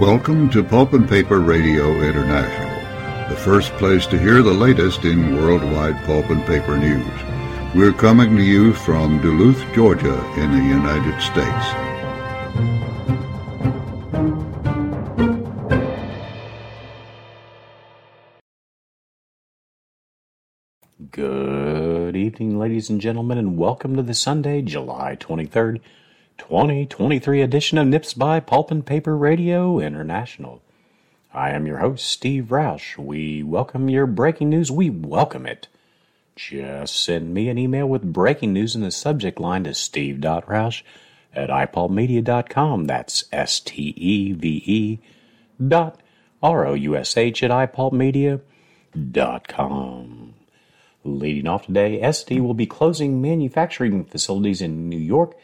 Welcome to Pulp and Paper Radio International, the first place to hear the latest in worldwide pulp and paper news. We're coming to you from Duluth, Georgia, in the United States. Good evening, ladies and gentlemen, and welcome to the Sunday, July 23rd, 2023 edition of Nips by Pulp and Paper Radio International. I am your host, Steve Roush. We welcome your breaking news. We welcome it. Just send me an email with breaking news in the subject line to steve.roush at ipulpmedia.com. That's S T E V E dot R O U S H at ipulpmedia.com. Leading off today, Essity will be closing manufacturing facilities in New York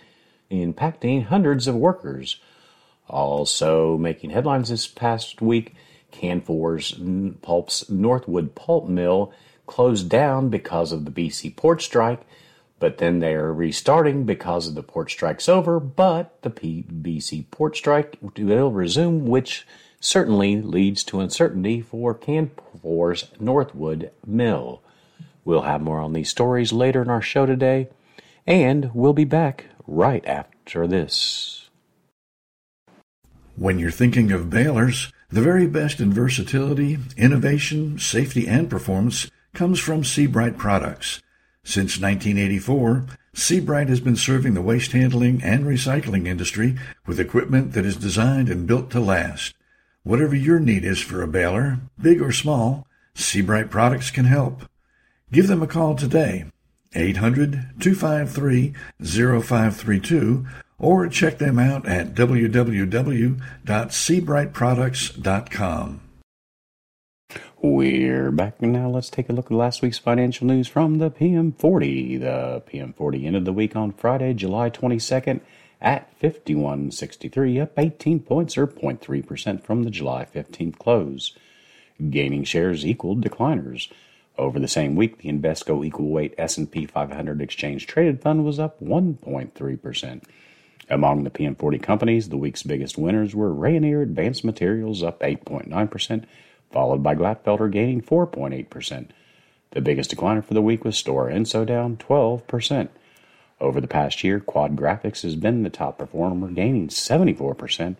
impacting hundreds of workers. Also making headlines this past week, Canfor's Pulp's Northwood Pulp Mill closed down because of the BC port strike, but then they're restarting because of the port strike's over, but the BC port strike will resume, which certainly leads to uncertainty for Canfor's Northwood Mill. We'll have more on these stories later in our show today, and we'll be back right after this. When you're thinking of balers, the very best in versatility, innovation, safety, and performance comes from Sebright products. Since 1984, Sebright has been serving the waste handling and recycling industry with equipment that is designed and built to last. Whatever your need is for a baler, big or small, Sebright products can help. Give them a call today 800-253-0532 or check them out at www.sebrightproducts.com. We're back now. Let's take a look at last week's financial news from the PM40. The PM40 ended the week on Friday, July 22nd at 5163, up 18 points or 0.3% from the July 15th close. Gaining shares equaled decliners. Over the same week, the Invesco Equal Weight S&P 500 Exchange Traded Fund was up 1.3%. Among the PM40 companies, the week's biggest winners were Rayonier Advanced Materials up 8.9%, followed by Glatfelter gaining 4.8%. The biggest decliner for the week was Stora Enso down 12%. Over the past year, Quad Graphics has been the top performer, gaining 74%,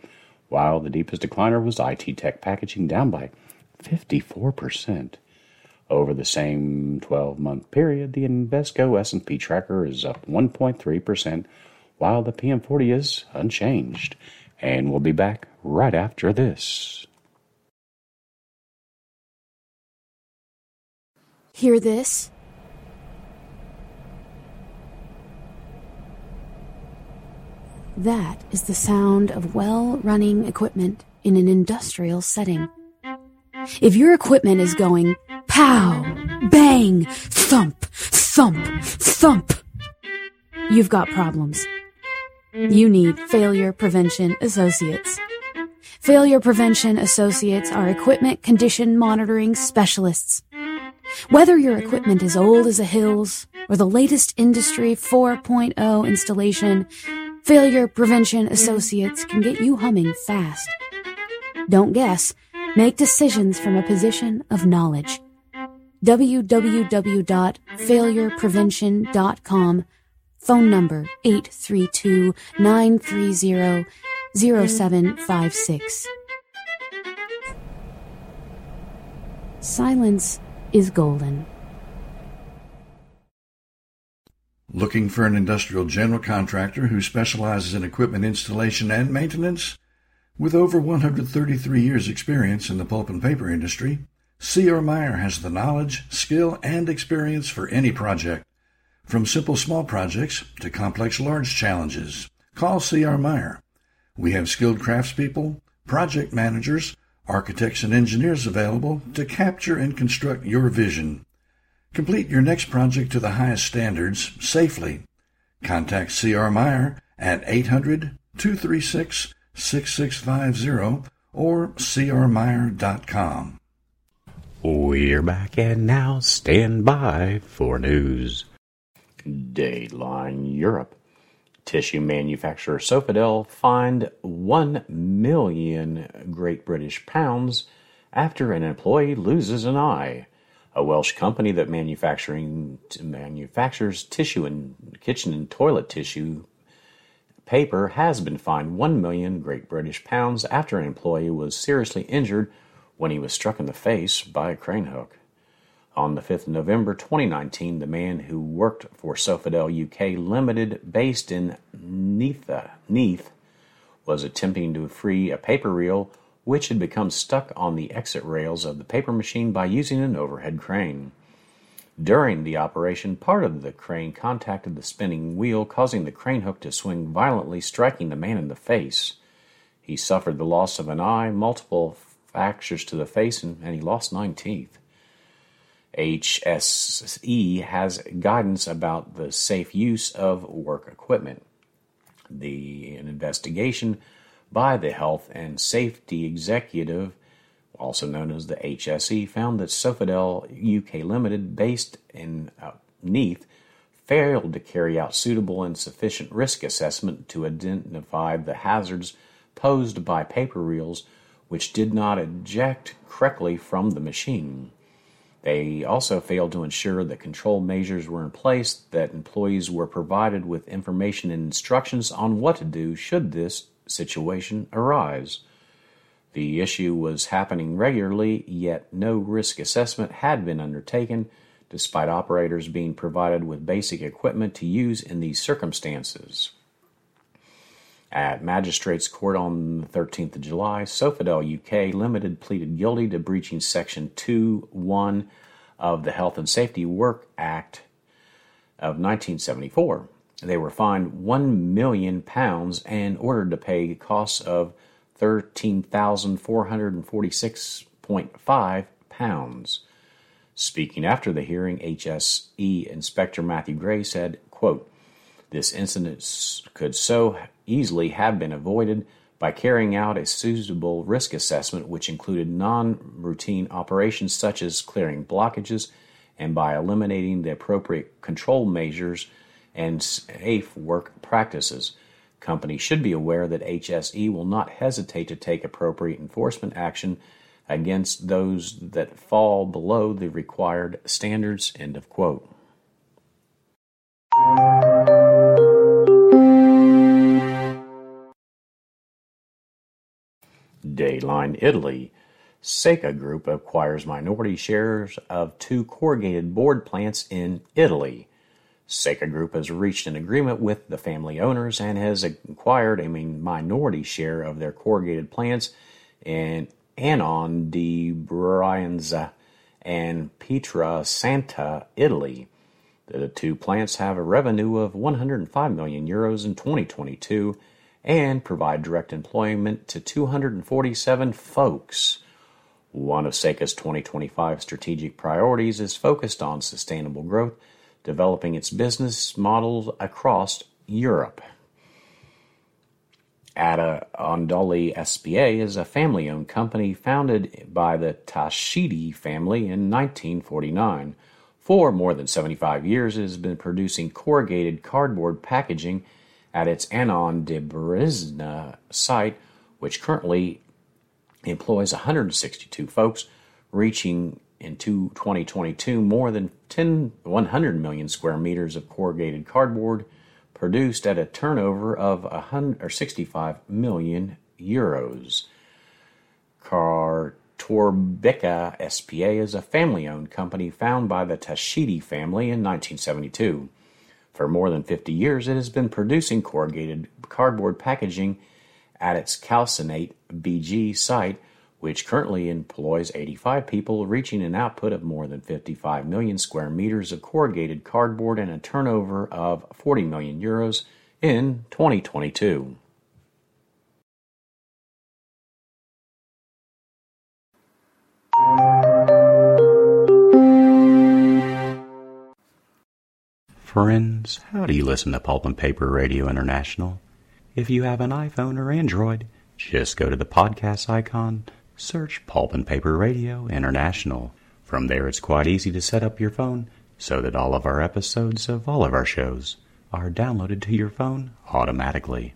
while the deepest decliner was IT Tech Packaging down by 54%. Over the same 12-month period, the Invesco S&P tracker is up 1.3%, while the PM40 is unchanged. And we'll be back right after this. Hear this? That is the sound of well running equipment in an industrial setting. If your equipment is going pow, bang, thump, thump, thump, you've got problems. You need Failure Prevention Associates. Failure Prevention Associates are equipment condition monitoring specialists. Whether your equipment is old as a hills or the latest Industry 4.0 installation, Failure Prevention Associates can get you humming fast. Don't guess. Make decisions from a position of knowledge. www.failureprevention.com Phone number 832-930-0756. Silence is golden. Looking for an industrial general contractor who specializes in equipment installation and maintenance? With over 133 years experience in the pulp and paper industry, C.R. Meyer has the knowledge, skill, and experience for any project. From simple small projects to complex large challenges, call C.R. Meyer. We have skilled craftspeople, project managers, architects, and engineers available to capture and construct your vision. Complete your next project to the highest standards safely. Contact C.R. Meyer at 800 236 6650 or crmeyer.com. We're back and now stand by for news. Dateline Europe. Tissue manufacturer Sofidel fined 1 million Great British pounds after an employee loses an eye. A Welsh company that manufacturing manufactures tissue and kitchen and toilet tissue paper has been fined 1 million Great British pounds after an employee was seriously injured when he was struck in the face by a crane hook. On the 5th of November 2019, the man who worked for Sofidel UK Limited, based in Neath, Neath, was attempting to free a paper reel which had become stuck on the exit rails of the paper machine by using an overhead crane. During the operation, part of the crane contacted the spinning wheel, causing the crane hook to swing violently, striking the man in the face. He suffered the loss of an eye, multiple fractures to the face, and, and he lost nine teeth. HSE has guidance about the safe use of work equipment. The an investigation by the Health and Safety Executive also known as the HSE, found that Sofidel UK Limited, based in uh, Neath, failed to carry out suitable and sufficient risk assessment to identify the hazards posed by paper reels which did not eject correctly from the machine. They also failed to ensure that control measures were in place, that employees were provided with information and instructions on what to do should this situation arise. The issue was happening regularly, yet no risk assessment had been undertaken, despite operators being provided with basic equipment to use in these circumstances. At Magistrates Court on the 13th of July, Sofidel UK Limited pleaded guilty to breaching Section 2 1 of the Health and Safety Work Act of 1974. They were fined £1 million and ordered to pay costs of 13,446.5 pounds. Speaking after the hearing, HSE Inspector Matthew Gray said, quote, This incident could so easily have been avoided by carrying out a suitable risk assessment, which included non routine operations such as clearing blockages and by eliminating the appropriate control measures and safe work practices. Companies should be aware that HSE will not hesitate to take appropriate enforcement action against those that fall below the required standards. End of quote. Dayline Italy. Saica Group acquires minority shares of two corrugated board plants in Italy. Saica Group has reached an agreement with the family owners and has acquired a minority share of their corrugated plants in Annone di Brianza and Pietrasanta, Italy. The two plants have a revenue of 105 million euros in 2022 and provide direct employment to 247 folks. One of Saica's 2025 strategic priorities is focused on sustainable growth developing its business models across Europe. Ada Ondoli SPA is a family owned company founded by the Tashidi family in 1949. For more than 75 years, it has been producing corrugated cardboard packaging at its Anon de Brizna site, which currently employs 162 folks, reaching in 2022 more than 10, 100 million square meters of corrugated cardboard produced at a turnover of 100, or 65 million euros. Cartorbica SPA is a family owned company founded by the Tashidi family in 1972. For more than 50 years, it has been producing corrugated cardboard packaging at its calcinate BG site which currently employs 85 people, reaching an output of more than 55 million square meters of corrugated cardboard and a turnover of 40 million euros in 2022. Friends, how do you listen to Pulp and Paper Radio International? If you have an iPhone or Android, just go to the podcast icon search Pulp and Paper Radio International. From there, it's quite easy to set up your phone so that all of our episodes of all of our shows are downloaded to your phone automatically.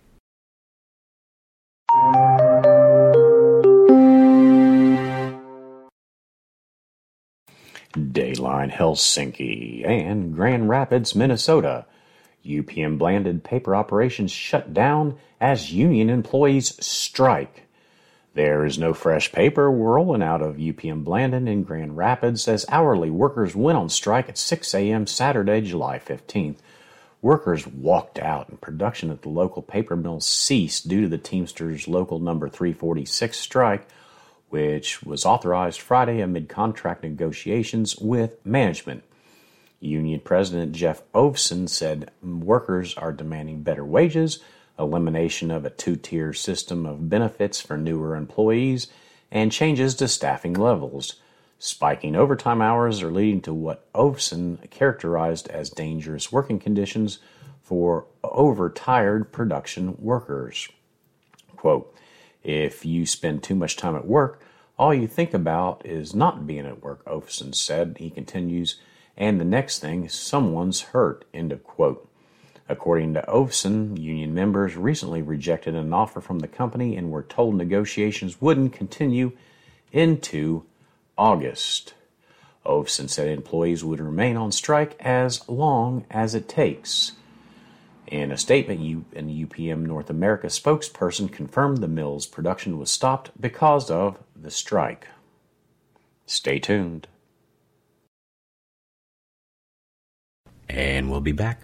Dayline Helsinki and Grand Rapids, Minnesota. UPM Blandin paper operations shut down as union employees strike. There is no fresh paper rolling out of UPM Blandin in Grand Rapids as hourly workers went on strike at 6 a.m. Saturday, July 15th. Workers walked out and production at the local paper mill ceased due to the Teamsters Local Number 346 strike, which was authorized Friday amid contract negotiations with management. Union President Jeff Ovesen said workers are demanding better wages elimination of a two tier system of benefits for newer employees, and changes to staffing levels. Spiking overtime hours are leading to what Ovesen characterized as dangerous working conditions for overtired production workers. Quote, if you spend too much time at work, all you think about is not being at work, Ovesen said. He continues, and the next thing, someone's hurt. End of quote. According to Ovesen, union members recently rejected an offer from the company and were told negotiations wouldn't continue into August. Ovesen said employees would remain on strike as long as it takes. In a statement, U- an UPM North America spokesperson confirmed the mill's production was stopped because of the strike. Stay tuned. And we'll be back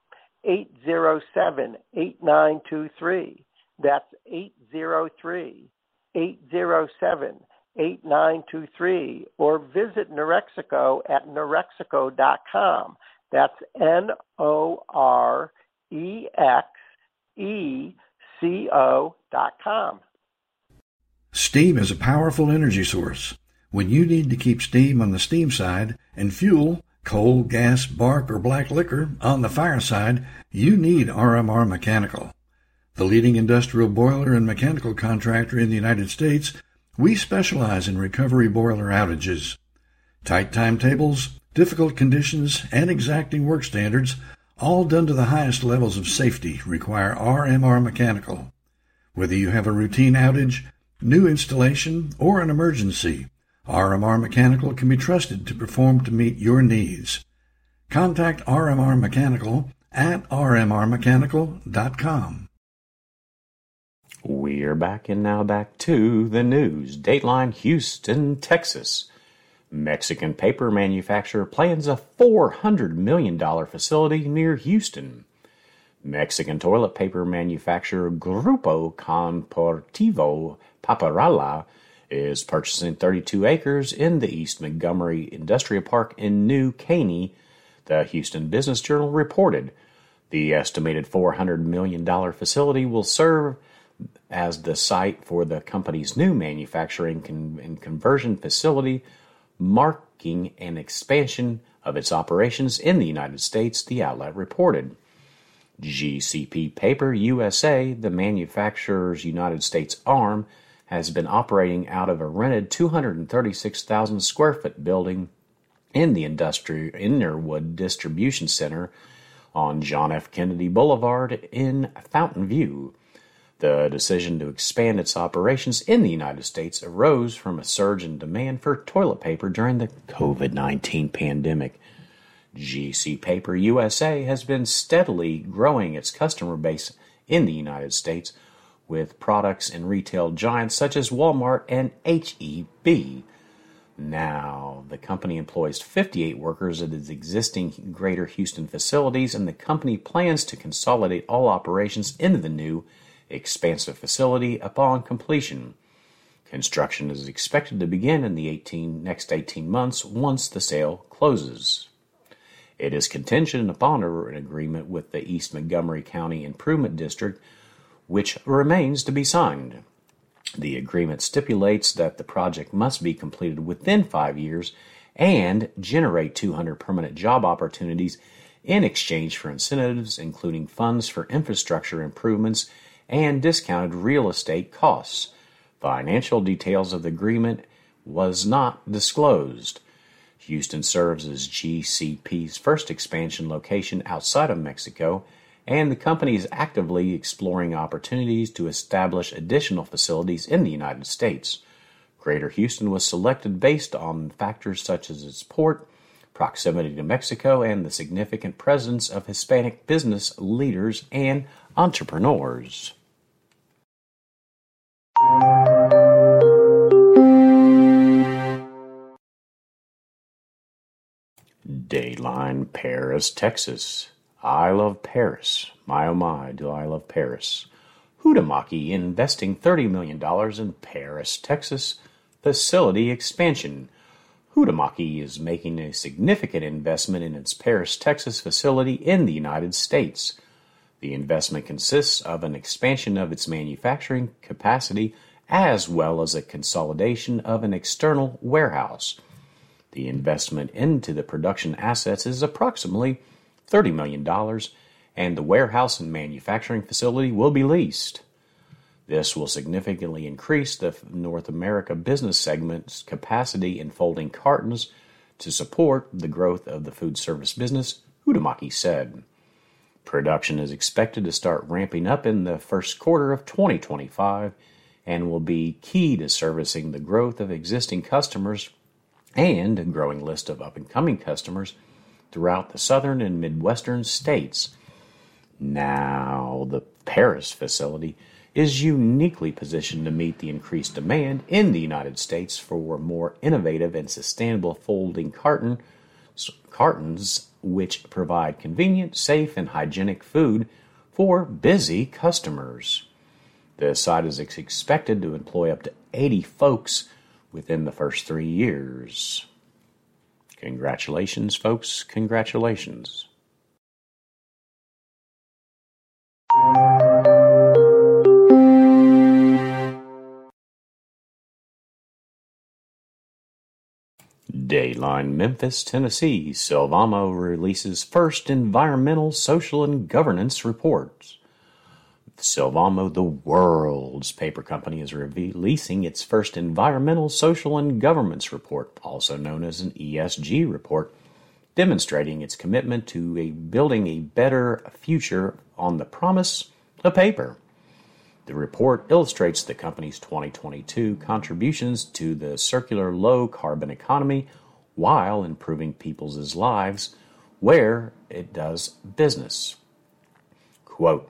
807 8923. That's 803 807 8923. Or visit Norexeco at norexeco.com. That's N O R E X E C O dot com. Steam is a powerful energy source. When you need to keep steam on the steam side and fuel coal, gas, bark, or black liquor on the fireside, you need RMR Mechanical. The leading industrial boiler and mechanical contractor in the United States, we specialize in recovery boiler outages. Tight timetables, difficult conditions, and exacting work standards, all done to the highest levels of safety, require RMR Mechanical. Whether you have a routine outage, new installation, or an emergency, RMR Mechanical can be trusted to perform to meet your needs. Contact RMR Mechanical at rmrmechanical.com. We're back and now back to the news. Dateline Houston, Texas. Mexican paper manufacturer plans a $400 million facility near Houston. Mexican toilet paper manufacturer Grupo Corporativo Papelera is purchasing 32 acres in the East Montgomery Industrial Park in New Caney, the Houston Business Journal reported. The estimated $400 million facility will serve as the site for the company's new manufacturing and conversion facility, marking an expansion of its operations in the United States, the outlet reported. GCP Paper USA, the manufacturer's United States arm, has been operating out of a rented 236,000 square foot building in the industrial Innerwood Distribution Center on John F. Kennedy Boulevard in Fountain View. The decision to expand its operations in the United States arose from a surge in demand for toilet paper during the COVID 19 pandemic. GC Paper USA has been steadily growing its customer base in the United States with products in retail giants such as Walmart and HEB. Now, the company employs 58 workers at its existing Greater Houston facilities, and the company plans to consolidate all operations into the new expansive facility upon completion. Construction is expected to begin in the 18, next 18 months once the sale closes. It is contingent upon an agreement with the East Montgomery County Improvement District, which remains to be signed. The agreement stipulates that the project must be completed within five years and generate 200 permanent job opportunities in exchange for incentives, including funds for infrastructure improvements and discounted real estate costs. Financial details of the agreement was not disclosed. Houston serves as GCP's first expansion location outside of Mexico, and the company is actively exploring opportunities to establish additional facilities in the United States. Greater Houston was selected based on factors such as its port, proximity to Mexico, and the significant presence of Hispanic business leaders and entrepreneurs. Dayline, Paris, Texas. I love Paris. My oh my, do I love Paris. Huhtamäki investing $30 million in Paris, Texas facility expansion. Huhtamäki is making a significant investment in its Paris, Texas facility in the United States. The investment consists of an expansion of its manufacturing capacity as well as a consolidation of an external warehouse. The investment into the production assets is approximately $30 million, and the warehouse and manufacturing facility will be leased. This will significantly increase the North America business segment's capacity in folding cartons to support the growth of the food service business, Huhtamäki said. Production is expected to start ramping up in the first quarter of 2025 and will be key to servicing the growth of existing customers and a growing list of up and coming customers throughout the southern and midwestern states. Now, the Paris facility is uniquely positioned to meet the increased demand in the United States for more innovative and sustainable folding carton cartons which provide convenient, safe, and hygienic food for busy customers. The site is expected to employ up to 80 folks within the first three years. Congratulations, folks. Congratulations. Dayline Memphis, Tennessee. Sylvamo releases first environmental, social, and governance reports. Sylvamo, the world's paper company, is releasing its first environmental, social, and governance report, also known as an ESG report, demonstrating its commitment to a building a better future on the promise of paper. The report illustrates the company's 2022 contributions to the circular low carbon economy while improving people's lives where it does business. Quote,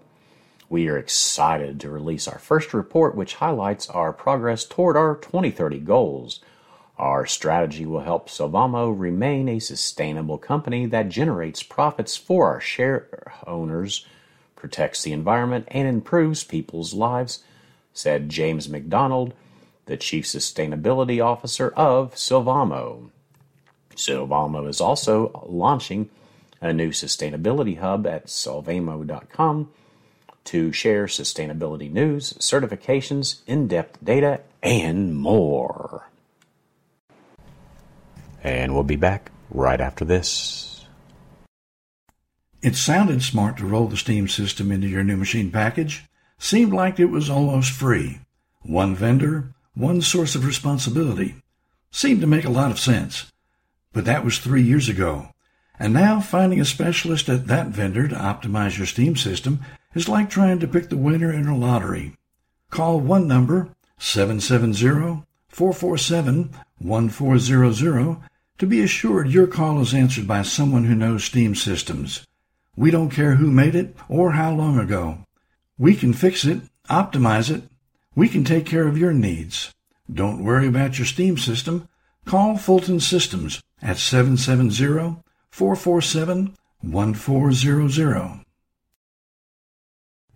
we are excited to release our first report, which highlights our progress toward our 2030 goals. Our strategy will help Sylvamo remain a sustainable company that generates profits for our share owners, protects the environment, and improves people's lives, said James McDonald, the Chief Sustainability Officer of Sylvamo. Sylvamo is also launching a new sustainability hub at sylvamo.com to share sustainability news, certifications, in depth data, and more. And we'll be back right after this. It sounded smart to roll the Steam system into your new machine package. Seemed like it was almost free. One vendor, one source of responsibility. Seemed to make a lot of sense. But that was three years ago. And now finding a specialist at that vendor to optimize your Steam system is like trying to pick the winner in a lottery. Call one number, 770-447-1400, to be assured your call is answered by someone who knows steam systems. We don't care who made it or how long ago. We can fix it, optimize it. We can take care of your needs. Don't worry about your steam system. Call Fulton Systems at 770-447-1400.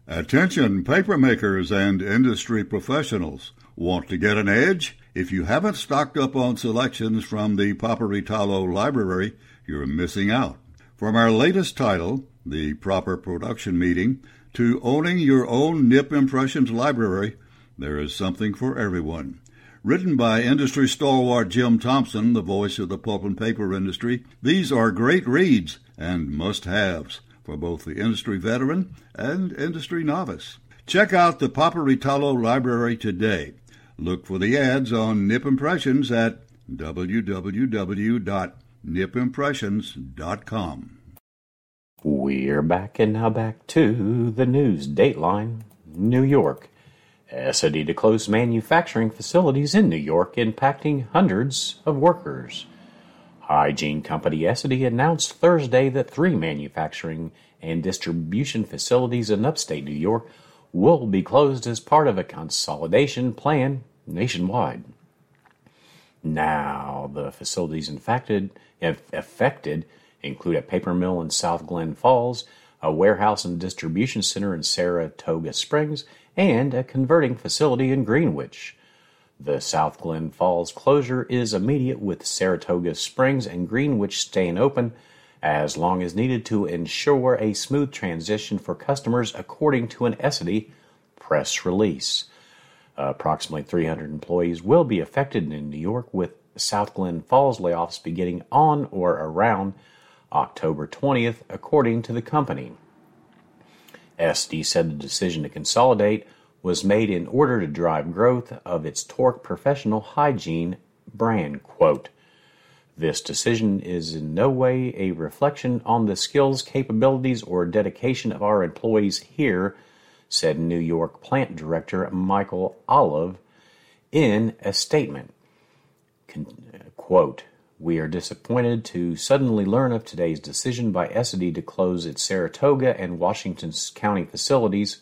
Attention papermakers and industry professionals. Want to get an edge? If you haven't stocked up on selections from the Paperitalo Library, you're missing out. From our latest title, The Proper Production Meeting, to owning your own Nip Impressions library, there is something for everyone. Written by industry stalwart Jim Thompson, the voice of the pulp and paper industry, these are great reads and must haves for both the industry veteran and industry novice. Check out the Paperitalo Library today. Look for the ads on Nip Impressions at www.nipimpressions.com. We're back and now back to the news. Dateline, New York. Essity to close manufacturing facilities in New York, impacting hundreds of workers. Hygiene company Essity announced Thursday that three manufacturing and distribution facilities in upstate New York will be closed as part of a consolidation plan nationwide. Now, the facilities infected, affected include a paper mill in South Glen Falls, a warehouse and distribution center in Saratoga Springs, and a converting facility in Greenwich. The South Glen Falls closure is immediate, with Saratoga Springs and Greenwich staying open as long as needed to ensure a smooth transition for customers, according to an Essity press release. Approximately 300 employees will be affected in New York, with South Glen Falls layoffs beginning on or around October 20th, according to the company. Essity said the decision to consolidate was made in order to drive growth of its Tork Professional Hygiene brand. Quote, this decision is in no way a reflection on the skills, capabilities, or dedication of our employees here, said New York plant director Michael Olive in a statement. Quote, we are disappointed to suddenly learn of today's decision by Essity to close its Saratoga and Washington County facilities.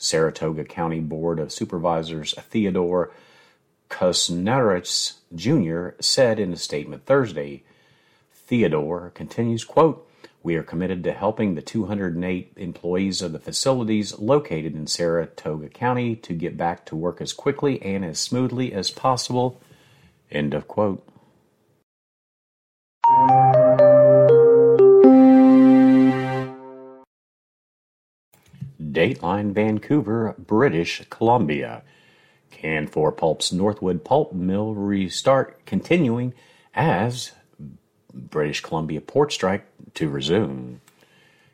Saratoga County Board of Supervisors Theodore Kusnarich Jr. said in a statement Thursday. Theodore continues, quote, we are committed to helping the 208 employees of the facilities located in Saratoga County to get back to work as quickly and as smoothly as possible. End of quote. Dateline Vancouver, British Columbia. Can Canfor Pulp's Northwood Pulp Mill restart continuing as British Columbia port strike to resume.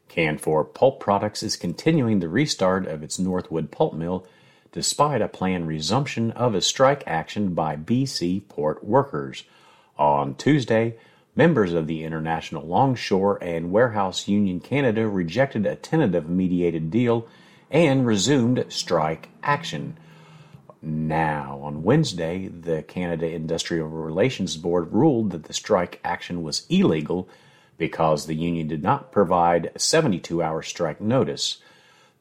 Can Canfor Pulp Products is continuing the restart of its Northwood Pulp Mill despite a planned resumption of a strike action by BC port workers. On Tuesday, members of the International Longshore and Warehouse Union Canada rejected a tentative mediated deal and resumed strike action. Now, on Wednesday, the Canada Industrial Relations Board ruled that the strike action was illegal because the union did not provide a 72 hour strike notice.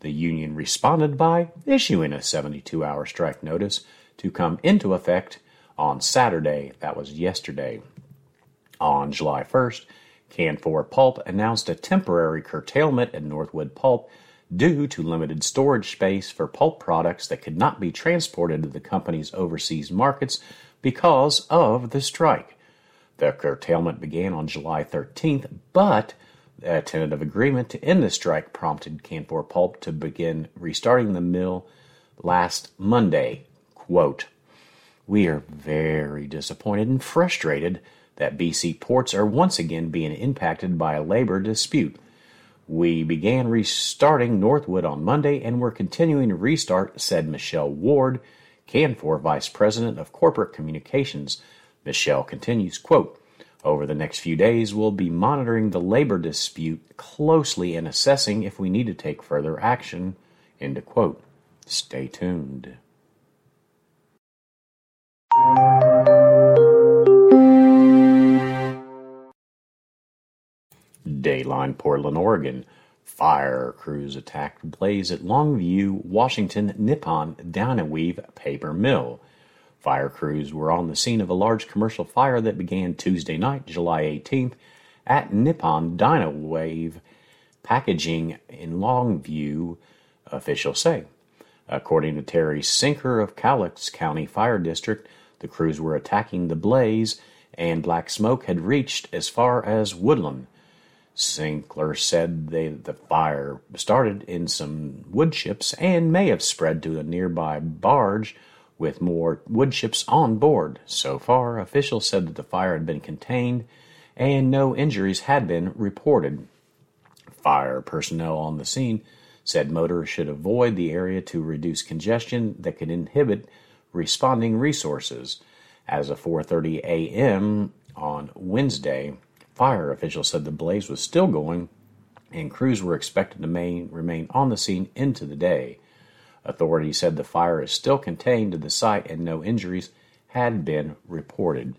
The union responded by issuing a 72 hour strike notice to come into effect on Saturday. That was yesterday. On July 1st, Canfor Pulp announced a temporary curtailment at Northwood Pulp due to limited storage space for pulp products that could not be transported to the company's overseas markets because of the strike. The curtailment began on July 13th, but a tentative agreement to end the strike prompted Canfor Pulp to begin restarting the mill last Monday. Quote, We are very disappointed and frustrated that BC ports are once again being impacted by a labor dispute we began restarting Northwood on Monday and we're continuing to restart, said Michelle Ward, Canfor Vice President of Corporate Communications. Michelle continues, quote, over the next few days, we'll be monitoring the labor dispute closely and assessing if we need to take further action. End quote. Stay tuned. Dayline, Portland, Oregon. Fire crews attacked blaze at Longview, Washington Nippon Dynawave Paper Mill. Fire crews were on the scene of a large commercial fire that began Tuesday night, July 18th, at Nippon Dynawave Packaging in Longview, officials say. According to Terry Sinker of Cowlitz County Fire District, the crews were attacking the blaze and black smoke had reached as far as Woodland. Sinkler said they, the fire started in some wood chips and may have spread to a nearby barge with more wood chips on board. So far, officials said that the fire had been contained and no injuries had been reported. Fire personnel on the scene said motorists should avoid the area to reduce congestion that could inhibit responding resources. As of 4:30 a.m. on Wednesday, fire officials said the blaze was still going and crews were expected to main, remain on the scene into the day. Authorities said the fire is still contained to the site and no injuries had been reported.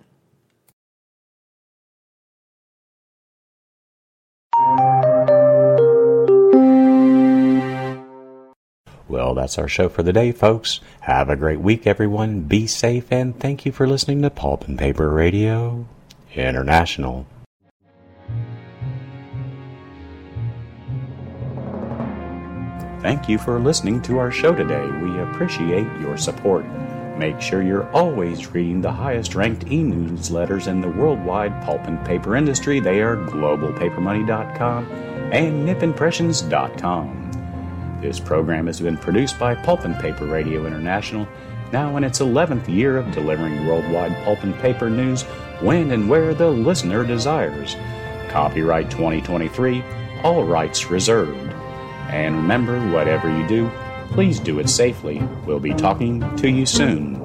Well, that's our show for the day, folks. Have a great week, everyone. Be safe, and thank you for listening to Pulp and Paper Radio International. Thank you for listening to our show today. We appreciate your support. Make sure you're always reading the highest ranked e newsletters in the worldwide pulp and paper industry. They are globalpapermoney.com and nipimpressions.com. This program has been produced by Pulp and Paper Radio International, now in its 11th year of delivering worldwide pulp and paper news when and where the listener desires. Copyright 2023, all rights reserved. And remember, whatever you do, please do it safely. We'll be talking to you soon.